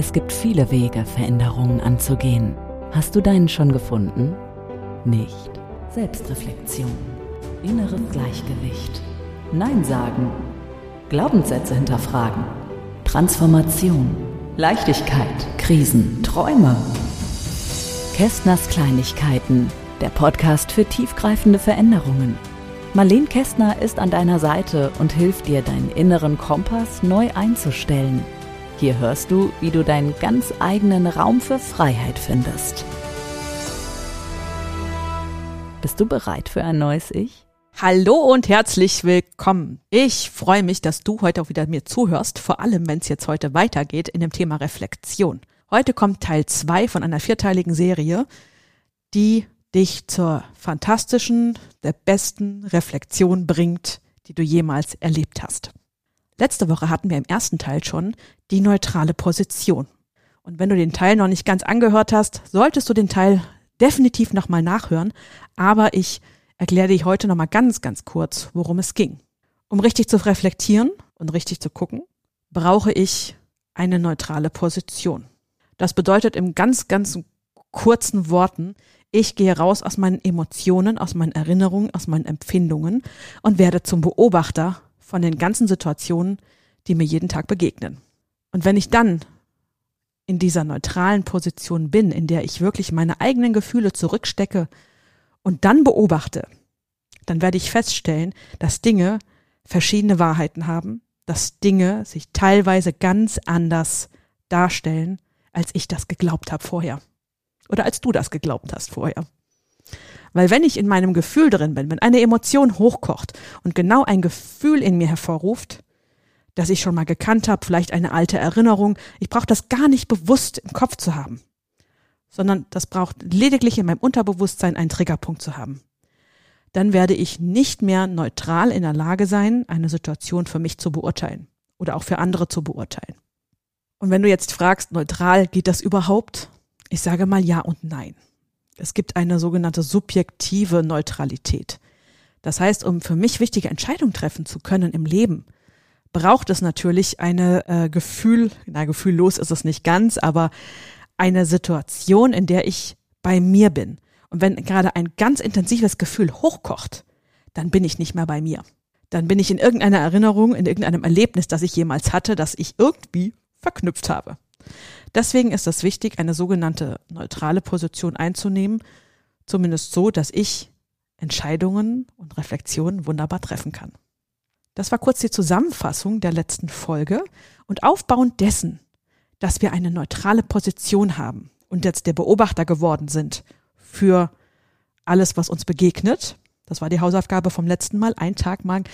Es gibt viele Wege, Veränderungen anzugehen. Hast du deinen schon gefunden? Nicht. Selbstreflexion. Inneres Gleichgewicht. Nein sagen. Glaubenssätze hinterfragen. Transformation. Leichtigkeit. Krisen. Träume. Kästners Kleinigkeiten. Der Podcast für tiefgreifende Veränderungen. Marlene Kästner ist an deiner Seite und hilft dir, deinen inneren Kompass neu einzustellen. Hier hörst du, wie du deinen ganz eigenen Raum für Freiheit findest. Bist du bereit für ein neues Ich? Hallo und herzlich willkommen. Ich freue mich, dass du heute auch wieder mir zuhörst, vor allem wenn es jetzt heute weitergeht in dem Thema Reflexion. Heute kommt Teil zwei von einer vierteiligen Serie, die dich zur fantastischen, der besten Reflexion bringt, die du jemals erlebt hast. Letzte Woche hatten wir im ersten Teil schon die neutrale Position. Und wenn du den Teil noch nicht ganz angehört hast, solltest du den Teil definitiv nochmal nachhören. Aber ich erkläre dir heute nochmal ganz, ganz kurz, worum es ging. Um richtig zu reflektieren und richtig zu gucken, brauche ich eine neutrale Position. Das bedeutet im ganz, ganz kurzen Worten, ich gehe raus aus meinen Emotionen, aus meinen Erinnerungen, aus meinen Empfindungen und werde zum Beobachter von den ganzen Situationen, die mir jeden Tag begegnen. Und wenn ich dann in dieser neutralen Position bin, in der ich wirklich meine eigenen Gefühle zurückstecke und dann beobachte, dann werde ich feststellen, dass Dinge verschiedene Wahrheiten haben, dass Dinge sich teilweise ganz anders darstellen, als ich das geglaubt habe vorher oder als du das geglaubt hast vorher. Weil wenn ich in meinem Gefühl drin bin, wenn eine Emotion hochkocht und genau ein Gefühl in mir hervorruft, das ich schon mal gekannt habe, vielleicht eine alte Erinnerung, ich brauche das gar nicht bewusst im Kopf zu haben, sondern das braucht lediglich in meinem Unterbewusstsein einen Triggerpunkt zu haben. Dann werde ich nicht mehr neutral in der Lage sein, eine Situation für mich zu beurteilen oder auch für andere zu beurteilen. Und wenn du jetzt fragst, neutral, geht das überhaupt? Ich sage mal ja und nein. Es gibt eine sogenannte subjektive Neutralität. Das heißt, um für mich wichtige Entscheidungen treffen zu können im Leben, braucht es natürlich eine äh, Gefühl, na gefühllos ist es nicht ganz, aber eine Situation, in der ich bei mir bin. Und wenn gerade ein ganz intensives Gefühl hochkocht, dann bin ich nicht mehr bei mir. Dann bin ich in irgendeiner Erinnerung, in irgendeinem Erlebnis, das ich jemals hatte, das ich irgendwie verknüpft habe. Deswegen ist es wichtig, eine sogenannte neutrale Position einzunehmen, zumindest so, dass ich Entscheidungen und Reflexionen wunderbar treffen kann. Das war kurz die Zusammenfassung der letzten Folge und aufbauend dessen, dass wir eine neutrale Position haben und jetzt der Beobachter geworden sind für alles, was uns begegnet. Das war die Hausaufgabe vom letzten Mal. Ein Tag mal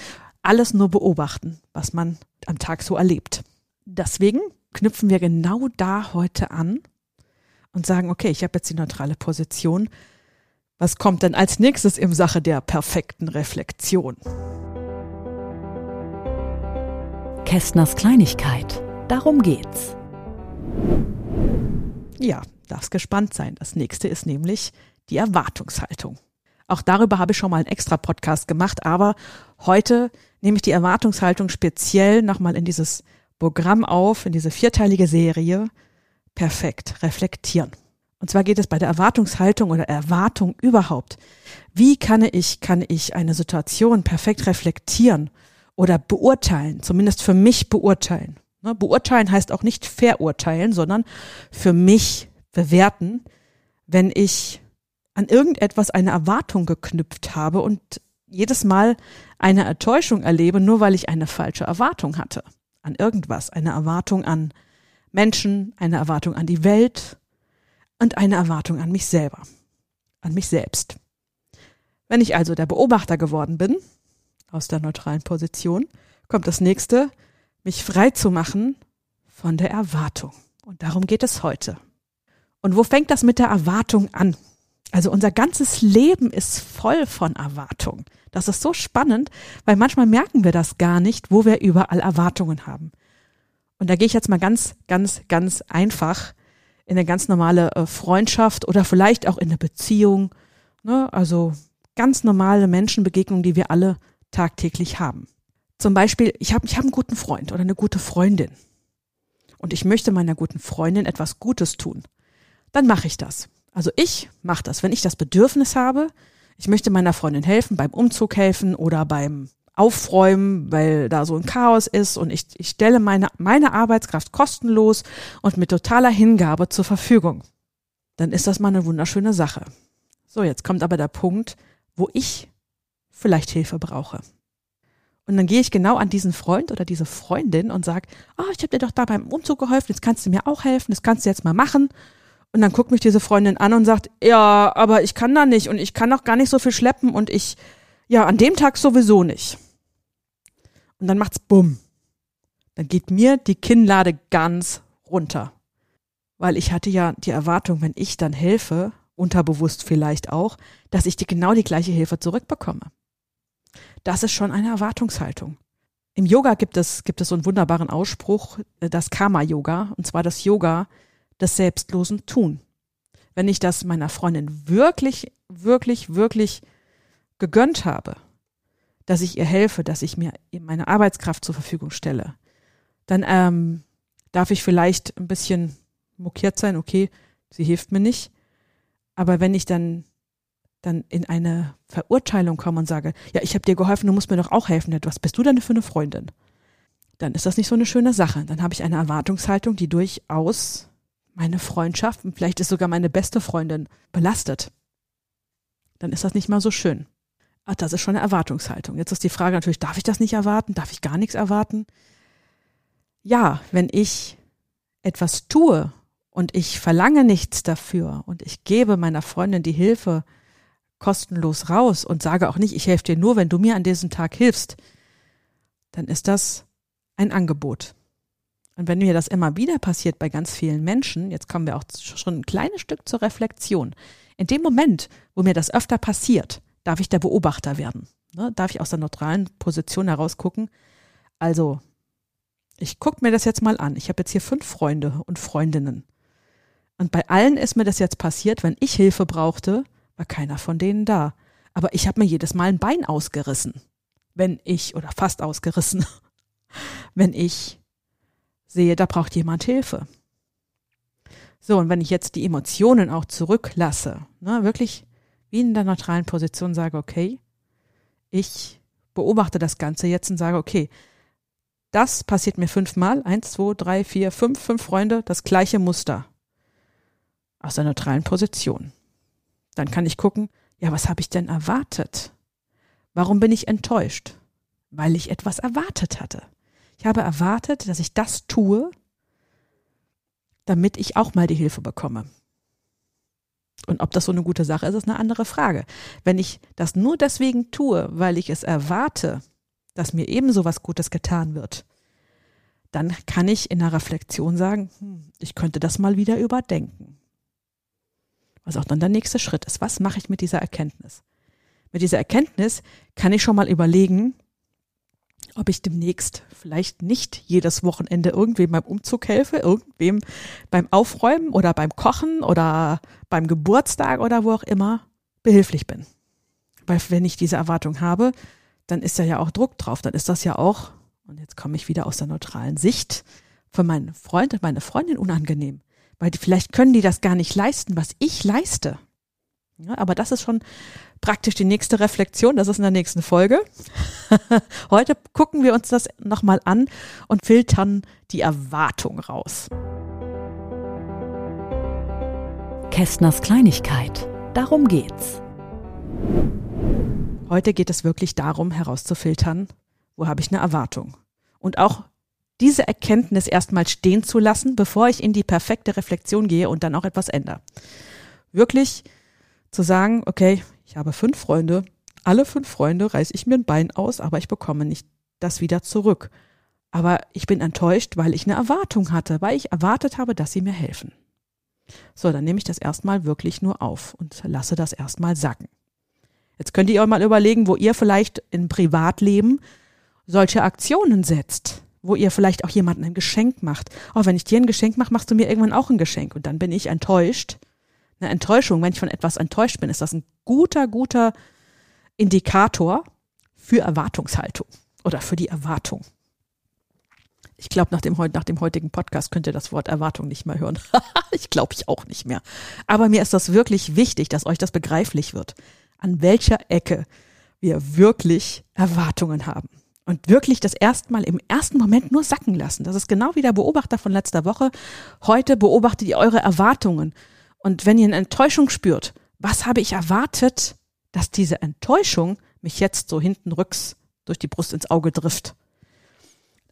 alles nur beobachten, was man am Tag so erlebt. Deswegen knüpfen wir genau da heute an und sagen, okay, ich habe jetzt die neutrale Position. Was kommt denn als nächstes im Sache der perfekten Reflexion? Kästners Kleinigkeit. Darum geht's. Ja, darfst gespannt sein. Das nächste ist nämlich die Erwartungshaltung. Auch darüber habe ich schon mal einen extra Podcast gemacht, aber heute nehme ich die Erwartungshaltung speziell nochmal in dieses Programm auf, in diese vierteilige Serie, perfekt reflektieren. Und zwar geht es bei der Erwartungshaltung oder Erwartung überhaupt. Wie kann ich, kann ich eine Situation perfekt reflektieren oder beurteilen, zumindest für mich beurteilen? Ne, beurteilen heißt auch nicht verurteilen, sondern für mich bewerten, wenn ich an irgendetwas eine Erwartung geknüpft habe und jedes Mal eine Enttäuschung erlebe, nur weil ich eine falsche Erwartung hatte an irgendwas, eine Erwartung an Menschen, eine Erwartung an die Welt und eine Erwartung an mich selber, an mich selbst. Wenn ich also der Beobachter geworden bin, aus der neutralen Position, kommt das nächste, mich frei zu machen von der Erwartung. Und darum geht es heute. Und wo fängt das mit der Erwartung an? Also unser ganzes Leben ist voll von Erwartung. Das ist so spannend, weil manchmal merken wir das gar nicht, wo wir überall Erwartungen haben. Und da gehe ich jetzt mal ganz, ganz, ganz einfach in eine ganz normale äh, Freundschaft oder vielleicht auch in eine Beziehung. Ne? Also ganz normale Menschenbegegnungen, die wir alle tagtäglich haben. Zum Beispiel, ich habe ich hab einen guten Freund oder eine gute Freundin. und ich möchte meiner guten Freundin etwas Gutes tun, dann mache ich das. Also ich mache das, wenn ich das Bedürfnis habe, ich möchte meiner Freundin helfen, beim Umzug helfen oder beim Aufräumen, weil da so ein Chaos ist und ich, ich stelle meine, meine Arbeitskraft kostenlos und mit totaler Hingabe zur Verfügung. Dann ist das mal eine wunderschöne Sache. So, jetzt kommt aber der Punkt, wo ich vielleicht Hilfe brauche. Und dann gehe ich genau an diesen Freund oder diese Freundin und sage, oh, ich habe dir doch da beim Umzug geholfen, jetzt kannst du mir auch helfen, das kannst du jetzt mal machen. Und dann guckt mich diese Freundin an und sagt, ja, aber ich kann da nicht und ich kann auch gar nicht so viel schleppen und ich, ja, an dem Tag sowieso nicht. Und dann macht's bumm. Dann geht mir die Kinnlade ganz runter. Weil ich hatte ja die Erwartung, wenn ich dann helfe, unterbewusst vielleicht auch, dass ich die genau die gleiche Hilfe zurückbekomme. Das ist schon eine Erwartungshaltung. Im Yoga gibt es, gibt es so einen wunderbaren Ausspruch, äh, das Karma-Yoga, und zwar das Yoga des selbstlosen Tun. Wenn ich das meiner Freundin wirklich, wirklich, wirklich gegönnt habe, dass ich ihr helfe, dass ich mir meine Arbeitskraft zur Verfügung stelle, dann ähm, darf ich vielleicht ein bisschen mokiert sein, okay, sie hilft mir nicht. Aber wenn ich dann dann in eine Verurteilung komme und sage, ja, ich habe dir geholfen, du musst mir doch auch helfen, was bist du denn für eine Freundin? Dann ist das nicht so eine schöne Sache. Dann habe ich eine Erwartungshaltung, die durchaus meine Freundschaft und vielleicht ist sogar meine beste Freundin belastet. Dann ist das nicht mal so schön. Ach, das ist schon eine Erwartungshaltung. Jetzt ist die Frage natürlich, darf ich das nicht erwarten? Darf ich gar nichts erwarten? Ja, wenn ich etwas tue und ich verlange nichts dafür und ich gebe meiner Freundin die Hilfe kostenlos raus und sage auch nicht, ich helfe dir nur, wenn du mir an diesem Tag hilfst, dann ist das ein Angebot. Und wenn mir das immer wieder passiert bei ganz vielen Menschen, jetzt kommen wir auch schon ein kleines Stück zur Reflexion. In dem Moment, wo mir das öfter passiert, darf ich der Beobachter werden. Ne? Darf ich aus der neutralen Position heraus gucken. Also, ich gucke mir das jetzt mal an. Ich habe jetzt hier fünf Freunde und Freundinnen. Und bei allen ist mir das jetzt passiert, wenn ich Hilfe brauchte, war keiner von denen da. Aber ich habe mir jedes Mal ein Bein ausgerissen. Wenn ich, oder fast ausgerissen, wenn ich sehe, da braucht jemand Hilfe. So, und wenn ich jetzt die Emotionen auch zurücklasse, ne, wirklich wie in der neutralen Position sage, okay, ich beobachte das Ganze jetzt und sage, okay, das passiert mir fünfmal, eins, zwei, drei, vier, fünf, fünf Freunde, das gleiche Muster aus der neutralen Position. Dann kann ich gucken, ja, was habe ich denn erwartet? Warum bin ich enttäuscht? Weil ich etwas erwartet hatte. Ich habe erwartet, dass ich das tue, damit ich auch mal die Hilfe bekomme. Und ob das so eine gute Sache ist, ist eine andere Frage. Wenn ich das nur deswegen tue, weil ich es erwarte, dass mir ebenso was Gutes getan wird, dann kann ich in der Reflexion sagen, hm, ich könnte das mal wieder überdenken. Was auch dann der nächste Schritt ist. Was mache ich mit dieser Erkenntnis? Mit dieser Erkenntnis kann ich schon mal überlegen, ob ich demnächst vielleicht nicht jedes Wochenende irgendwem beim Umzug helfe, irgendwem beim Aufräumen oder beim Kochen oder beim Geburtstag oder wo auch immer behilflich bin. Weil wenn ich diese Erwartung habe, dann ist da ja auch Druck drauf, dann ist das ja auch, und jetzt komme ich wieder aus der neutralen Sicht, für meinen Freund und meine Freundin unangenehm. Weil die, vielleicht können die das gar nicht leisten, was ich leiste. Ja, aber das ist schon praktisch die nächste Reflexion. Das ist in der nächsten Folge. Heute gucken wir uns das nochmal an und filtern die Erwartung raus. Kästners Kleinigkeit. Darum geht's. Heute geht es wirklich darum, herauszufiltern, wo habe ich eine Erwartung. Und auch diese Erkenntnis erstmal stehen zu lassen, bevor ich in die perfekte Reflexion gehe und dann auch etwas ändere. Wirklich zu sagen, okay, ich habe fünf Freunde, alle fünf Freunde reiße ich mir ein Bein aus, aber ich bekomme nicht das wieder zurück. Aber ich bin enttäuscht, weil ich eine Erwartung hatte, weil ich erwartet habe, dass sie mir helfen. So, dann nehme ich das erstmal wirklich nur auf und lasse das erstmal sacken. Jetzt könnt ihr euch mal überlegen, wo ihr vielleicht im Privatleben solche Aktionen setzt, wo ihr vielleicht auch jemandem ein Geschenk macht. Oh, wenn ich dir ein Geschenk mache, machst du mir irgendwann auch ein Geschenk und dann bin ich enttäuscht, eine Enttäuschung, wenn ich von etwas enttäuscht bin, ist das ein guter, guter Indikator für Erwartungshaltung oder für die Erwartung. Ich glaube, nach dem, nach dem heutigen Podcast könnt ihr das Wort Erwartung nicht mehr hören. ich glaube ich auch nicht mehr. Aber mir ist das wirklich wichtig, dass euch das begreiflich wird. An welcher Ecke wir wirklich Erwartungen haben. Und wirklich das erstmal im ersten Moment nur sacken lassen. Das ist genau wie der Beobachter von letzter Woche. Heute beobachtet ihr eure Erwartungen. Und wenn ihr eine Enttäuschung spürt, was habe ich erwartet, dass diese Enttäuschung mich jetzt so hinten rücks durch die Brust ins Auge trifft?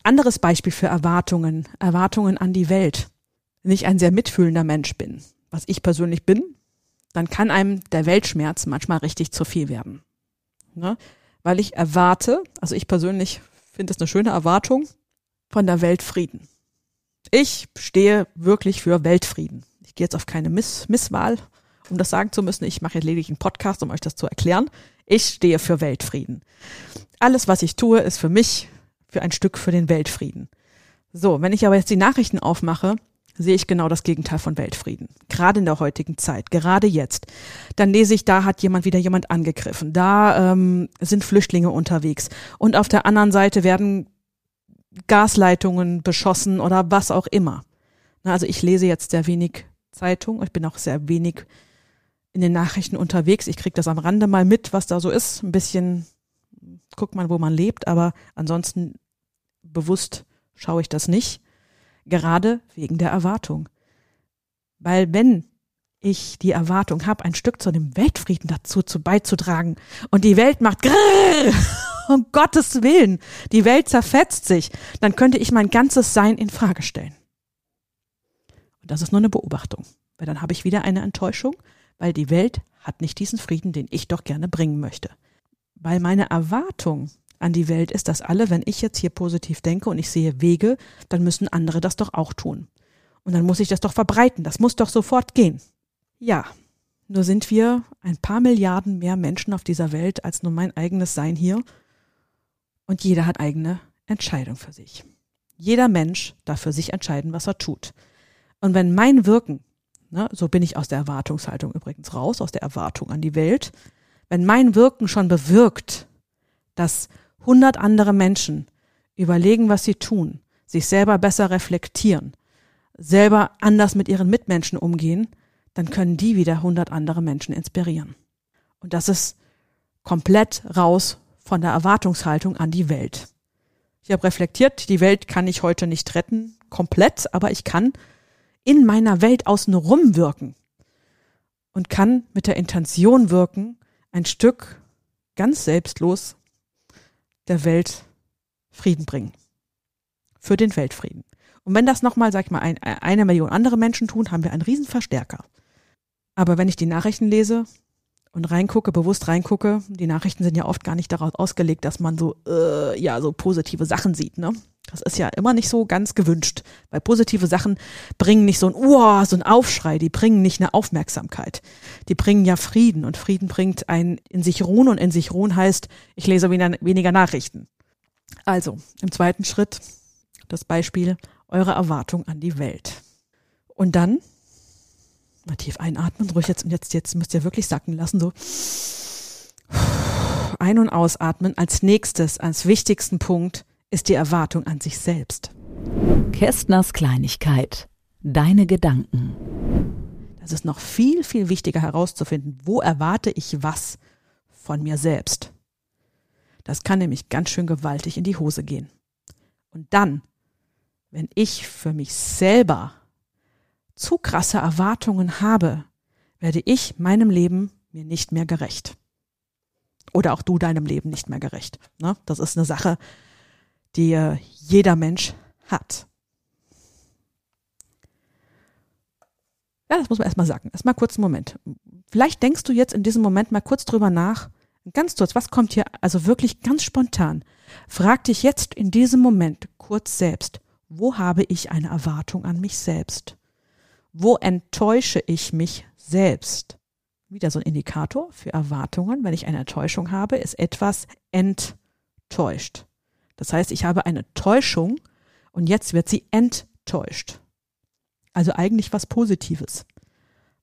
Anderes Beispiel für Erwartungen, Erwartungen an die Welt. Wenn ich ein sehr mitfühlender Mensch bin, was ich persönlich bin, dann kann einem der Weltschmerz manchmal richtig zu viel werden. Ne? Weil ich erwarte, also ich persönlich finde es eine schöne Erwartung, von der Welt Frieden. Ich stehe wirklich für Weltfrieden. Ich gehe jetzt auf keine Miss Misswahl, um das sagen zu müssen. Ich mache jetzt lediglich einen Podcast, um euch das zu erklären. Ich stehe für Weltfrieden. Alles, was ich tue, ist für mich für ein Stück für den Weltfrieden. So, wenn ich aber jetzt die Nachrichten aufmache, sehe ich genau das Gegenteil von Weltfrieden. Gerade in der heutigen Zeit, gerade jetzt. Dann lese ich, da hat jemand wieder jemand angegriffen, da ähm, sind Flüchtlinge unterwegs und auf der anderen Seite werden Gasleitungen beschossen oder was auch immer. Also ich lese jetzt sehr wenig Zeitung, ich bin auch sehr wenig in den Nachrichten unterwegs. Ich kriege das am Rande mal mit, was da so ist. Ein bisschen guckt man, wo man lebt, aber ansonsten bewusst schaue ich das nicht, gerade wegen der Erwartung. Weil wenn ich die Erwartung habe, ein Stück zu dem Weltfrieden dazu zu beizutragen und die Welt macht grrr, um Gottes Willen, die Welt zerfetzt sich, dann könnte ich mein ganzes Sein in Frage stellen. Das ist nur eine Beobachtung, weil dann habe ich wieder eine Enttäuschung, weil die Welt hat nicht diesen Frieden, den ich doch gerne bringen möchte. Weil meine Erwartung an die Welt ist, dass alle, wenn ich jetzt hier positiv denke und ich sehe Wege, dann müssen andere das doch auch tun. Und dann muss ich das doch verbreiten. Das muss doch sofort gehen. Ja, nur sind wir ein paar Milliarden mehr Menschen auf dieser Welt als nur mein eigenes Sein hier. Und jeder hat eigene Entscheidung für sich. Jeder Mensch darf für sich entscheiden, was er tut. Und wenn mein Wirken, ne, so bin ich aus der Erwartungshaltung übrigens raus, aus der Erwartung an die Welt, wenn mein Wirken schon bewirkt, dass hundert andere Menschen überlegen, was sie tun, sich selber besser reflektieren, selber anders mit ihren Mitmenschen umgehen, dann können die wieder hundert andere Menschen inspirieren. Und das ist komplett raus von der Erwartungshaltung an die Welt. Ich habe reflektiert, die Welt kann ich heute nicht retten, komplett, aber ich kann in meiner Welt außenrum wirken und kann mit der Intention wirken, ein Stück ganz selbstlos der Welt Frieden bringen. Für den Weltfrieden. Und wenn das nochmal, sag ich mal, ein, eine Million andere Menschen tun, haben wir einen Riesenverstärker. Aber wenn ich die Nachrichten lese und reingucke, bewusst reingucke, die Nachrichten sind ja oft gar nicht daraus ausgelegt, dass man so, äh, ja, so positive Sachen sieht, ne? Das ist ja immer nicht so ganz gewünscht, weil positive Sachen bringen nicht so ein Uah, so ein Aufschrei, die bringen nicht eine Aufmerksamkeit. Die bringen ja Frieden und Frieden bringt ein in sich ruhen und in sich ruhen heißt, ich lese weniger Nachrichten. Also, im zweiten Schritt das Beispiel eure Erwartung an die Welt. Und dann mal tief einatmen, ruhig jetzt und jetzt jetzt müsst ihr wirklich sacken lassen so ein- und ausatmen als nächstes als wichtigsten Punkt ist die Erwartung an sich selbst. Kästners Kleinigkeit. Deine Gedanken. Das ist noch viel, viel wichtiger herauszufinden, wo erwarte ich was von mir selbst. Das kann nämlich ganz schön gewaltig in die Hose gehen. Und dann, wenn ich für mich selber zu krasse Erwartungen habe, werde ich meinem Leben mir nicht mehr gerecht. Oder auch du deinem Leben nicht mehr gerecht. Ne? Das ist eine Sache, die jeder Mensch hat. Ja, das muss man erstmal sagen. Erstmal kurz einen Moment. Vielleicht denkst du jetzt in diesem Moment mal kurz drüber nach. Ganz kurz, was kommt hier also wirklich ganz spontan? Frag dich jetzt in diesem Moment kurz selbst, wo habe ich eine Erwartung an mich selbst? Wo enttäusche ich mich selbst? Wieder so ein Indikator für Erwartungen. Wenn ich eine Enttäuschung habe, ist etwas enttäuscht. Das heißt, ich habe eine Täuschung und jetzt wird sie enttäuscht. Also eigentlich was Positives,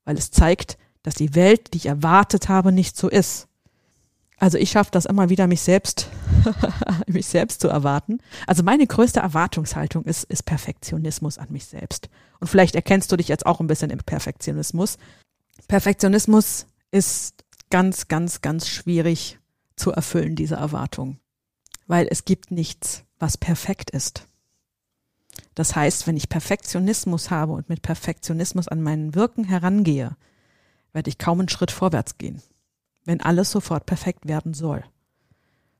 weil es zeigt, dass die Welt, die ich erwartet habe, nicht so ist. Also ich schaffe das immer wieder, mich selbst mich selbst zu erwarten. Also meine größte Erwartungshaltung ist, ist Perfektionismus an mich selbst. Und vielleicht erkennst du dich jetzt auch ein bisschen im Perfektionismus. Perfektionismus ist ganz, ganz, ganz schwierig zu erfüllen, diese Erwartung. Weil es gibt nichts, was perfekt ist. Das heißt, wenn ich Perfektionismus habe und mit Perfektionismus an meinen Wirken herangehe, werde ich kaum einen Schritt vorwärts gehen, wenn alles sofort perfekt werden soll.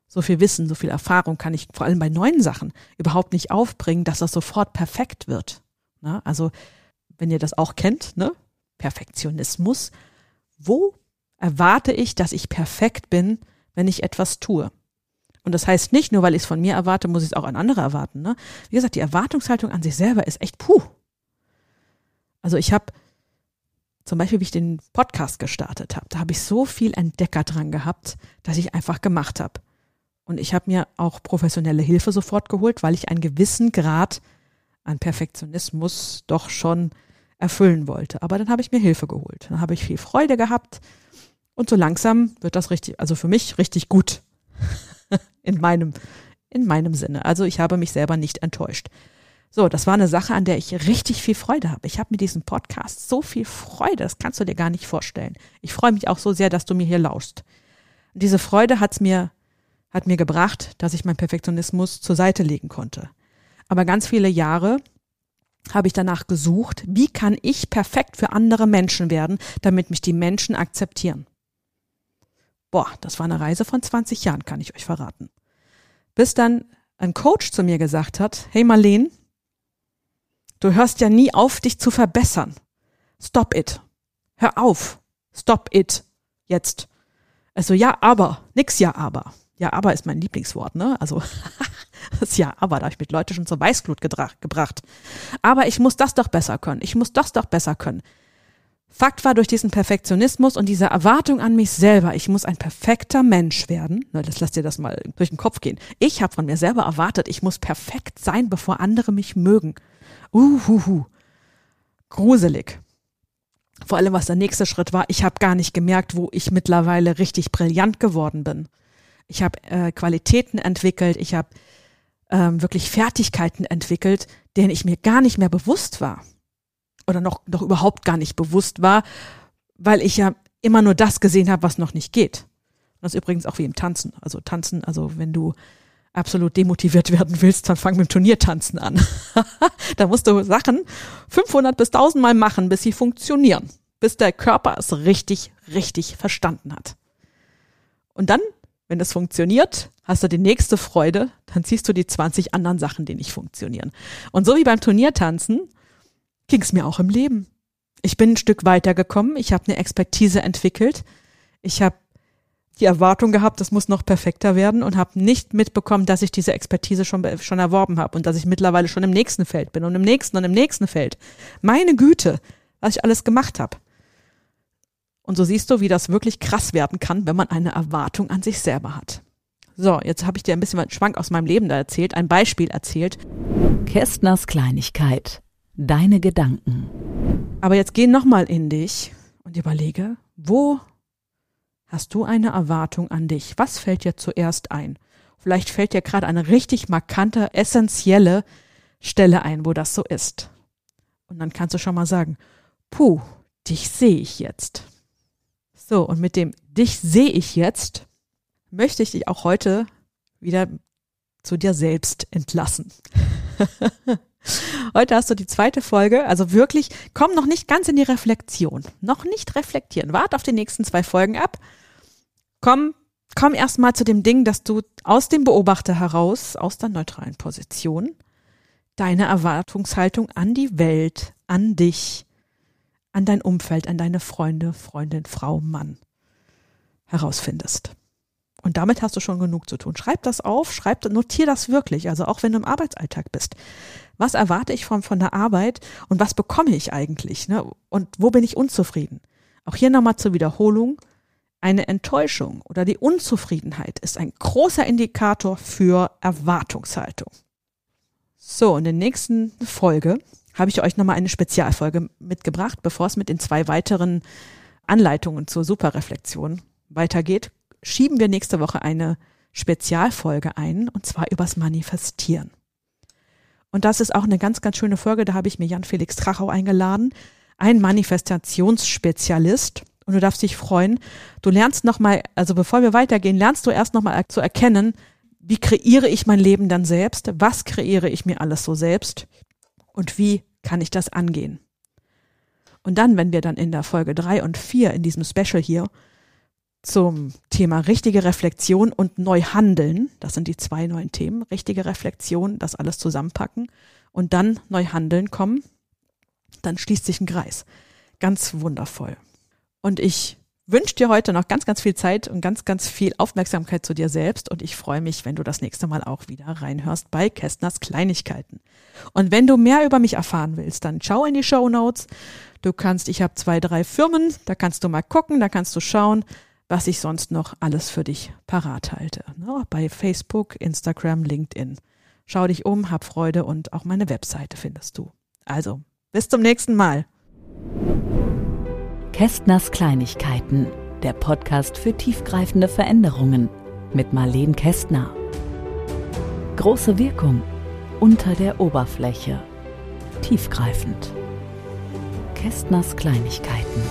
So viel Wissen, so viel Erfahrung kann ich vor allem bei neuen Sachen überhaupt nicht aufbringen, dass das sofort perfekt wird. Na, also, wenn ihr das auch kennt, ne? Perfektionismus. Wo erwarte ich, dass ich perfekt bin, wenn ich etwas tue? Und das heißt nicht nur, weil ich es von mir erwarte, muss ich es auch an andere erwarten. Ne? Wie gesagt, die Erwartungshaltung an sich selber ist echt puh. Also ich habe zum Beispiel, wie ich den Podcast gestartet habe, da habe ich so viel Entdecker dran gehabt, dass ich einfach gemacht habe. Und ich habe mir auch professionelle Hilfe sofort geholt, weil ich einen gewissen Grad an Perfektionismus doch schon erfüllen wollte. Aber dann habe ich mir Hilfe geholt. Dann habe ich viel Freude gehabt und so langsam wird das richtig, also für mich richtig gut in meinem, in meinem Sinne. Also ich habe mich selber nicht enttäuscht. So, das war eine Sache, an der ich richtig viel Freude habe. Ich habe mit diesem Podcast so viel Freude, das kannst du dir gar nicht vorstellen. Ich freue mich auch so sehr, dass du mir hier lauschst. Und diese Freude hat's mir, hat mir gebracht, dass ich meinen Perfektionismus zur Seite legen konnte. Aber ganz viele Jahre habe ich danach gesucht, wie kann ich perfekt für andere Menschen werden, damit mich die Menschen akzeptieren. Boah, das war eine Reise von 20 Jahren, kann ich euch verraten. Bis dann ein Coach zu mir gesagt hat, hey Marleen, du hörst ja nie auf, dich zu verbessern. Stop it. Hör auf. Stop it. Jetzt. Also ja, aber. Nix ja, aber. Ja, aber ist mein Lieblingswort, ne? Also das Ja, aber da habe ich mit Leute schon zur Weißglut gebracht. Aber ich muss das doch besser können. Ich muss das doch besser können. Fakt war durch diesen Perfektionismus und diese Erwartung an mich selber, ich muss ein perfekter Mensch werden. Na, das lass dir das mal durch den Kopf gehen. Ich habe von mir selber erwartet, ich muss perfekt sein, bevor andere mich mögen. Uhuhu. Gruselig. Vor allem, was der nächste Schritt war, ich habe gar nicht gemerkt, wo ich mittlerweile richtig brillant geworden bin. Ich habe äh, Qualitäten entwickelt, ich habe ähm, wirklich Fertigkeiten entwickelt, denen ich mir gar nicht mehr bewusst war oder noch, noch überhaupt gar nicht bewusst war, weil ich ja immer nur das gesehen habe, was noch nicht geht. Das ist übrigens auch wie im Tanzen. Also Tanzen, also wenn du absolut demotiviert werden willst, dann fang mit dem Turniertanzen an. da musst du Sachen 500 bis 1000 Mal machen, bis sie funktionieren, bis der Körper es richtig, richtig verstanden hat. Und dann, wenn es funktioniert, hast du die nächste Freude, dann ziehst du die 20 anderen Sachen, die nicht funktionieren. Und so wie beim Turniertanzen ging es mir auch im Leben. Ich bin ein Stück weitergekommen, ich habe eine Expertise entwickelt, ich habe die Erwartung gehabt, das muss noch perfekter werden und habe nicht mitbekommen, dass ich diese Expertise schon, schon erworben habe und dass ich mittlerweile schon im nächsten Feld bin und im nächsten und im nächsten Feld. Meine Güte, was ich alles gemacht habe. Und so siehst du, wie das wirklich krass werden kann, wenn man eine Erwartung an sich selber hat. So, jetzt habe ich dir ein bisschen Schwank aus meinem Leben da erzählt, ein Beispiel erzählt. Kästners Kleinigkeit. Deine Gedanken. Aber jetzt geh nochmal in dich und überlege, wo hast du eine Erwartung an dich? Was fällt dir zuerst ein? Vielleicht fällt dir gerade eine richtig markante, essentielle Stelle ein, wo das so ist. Und dann kannst du schon mal sagen, puh, dich sehe ich jetzt. So, und mit dem dich sehe ich jetzt möchte ich dich auch heute wieder zu dir selbst entlassen. Heute hast du die zweite Folge, also wirklich, komm noch nicht ganz in die Reflexion. Noch nicht reflektieren. Wart auf die nächsten zwei Folgen ab. Komm, komm erstmal zu dem Ding, dass du aus dem Beobachter heraus, aus der neutralen Position, deine Erwartungshaltung an die Welt, an dich, an dein Umfeld, an deine Freunde, Freundin, Frau, Mann herausfindest. Und damit hast du schon genug zu tun. Schreib das auf, schreib, notier das wirklich. Also auch wenn du im Arbeitsalltag bist. Was erwarte ich von, von der Arbeit und was bekomme ich eigentlich? Ne? Und wo bin ich unzufrieden? Auch hier nochmal zur Wiederholung. Eine Enttäuschung oder die Unzufriedenheit ist ein großer Indikator für Erwartungshaltung. So, in der nächsten Folge habe ich euch nochmal eine Spezialfolge mitgebracht, bevor es mit den zwei weiteren Anleitungen zur Superreflexion weitergeht schieben wir nächste Woche eine Spezialfolge ein, und zwar übers Manifestieren. Und das ist auch eine ganz, ganz schöne Folge. Da habe ich mir Jan-Felix Trachau eingeladen, ein Manifestationsspezialist. Und du darfst dich freuen. Du lernst nochmal, also bevor wir weitergehen, lernst du erst nochmal zu erkennen, wie kreiere ich mein Leben dann selbst? Was kreiere ich mir alles so selbst? Und wie kann ich das angehen? Und dann, wenn wir dann in der Folge drei und vier in diesem Special hier zum Thema richtige Reflexion und Neuhandeln, das sind die zwei neuen Themen, richtige Reflexion, das alles zusammenpacken und dann Neuhandeln kommen, dann schließt sich ein Kreis. Ganz wundervoll. Und ich wünsche dir heute noch ganz, ganz viel Zeit und ganz, ganz viel Aufmerksamkeit zu dir selbst und ich freue mich, wenn du das nächste Mal auch wieder reinhörst bei Kästners Kleinigkeiten. Und wenn du mehr über mich erfahren willst, dann schau in die Show Notes. Du kannst, ich habe zwei, drei Firmen, da kannst du mal gucken, da kannst du schauen, was ich sonst noch alles für dich parat halte. Ne? Bei Facebook, Instagram, LinkedIn. Schau dich um, hab Freude und auch meine Webseite findest du. Also, bis zum nächsten Mal. Kästners Kleinigkeiten, der Podcast für tiefgreifende Veränderungen mit Marleen Kästner. Große Wirkung unter der Oberfläche. Tiefgreifend. Kästners Kleinigkeiten.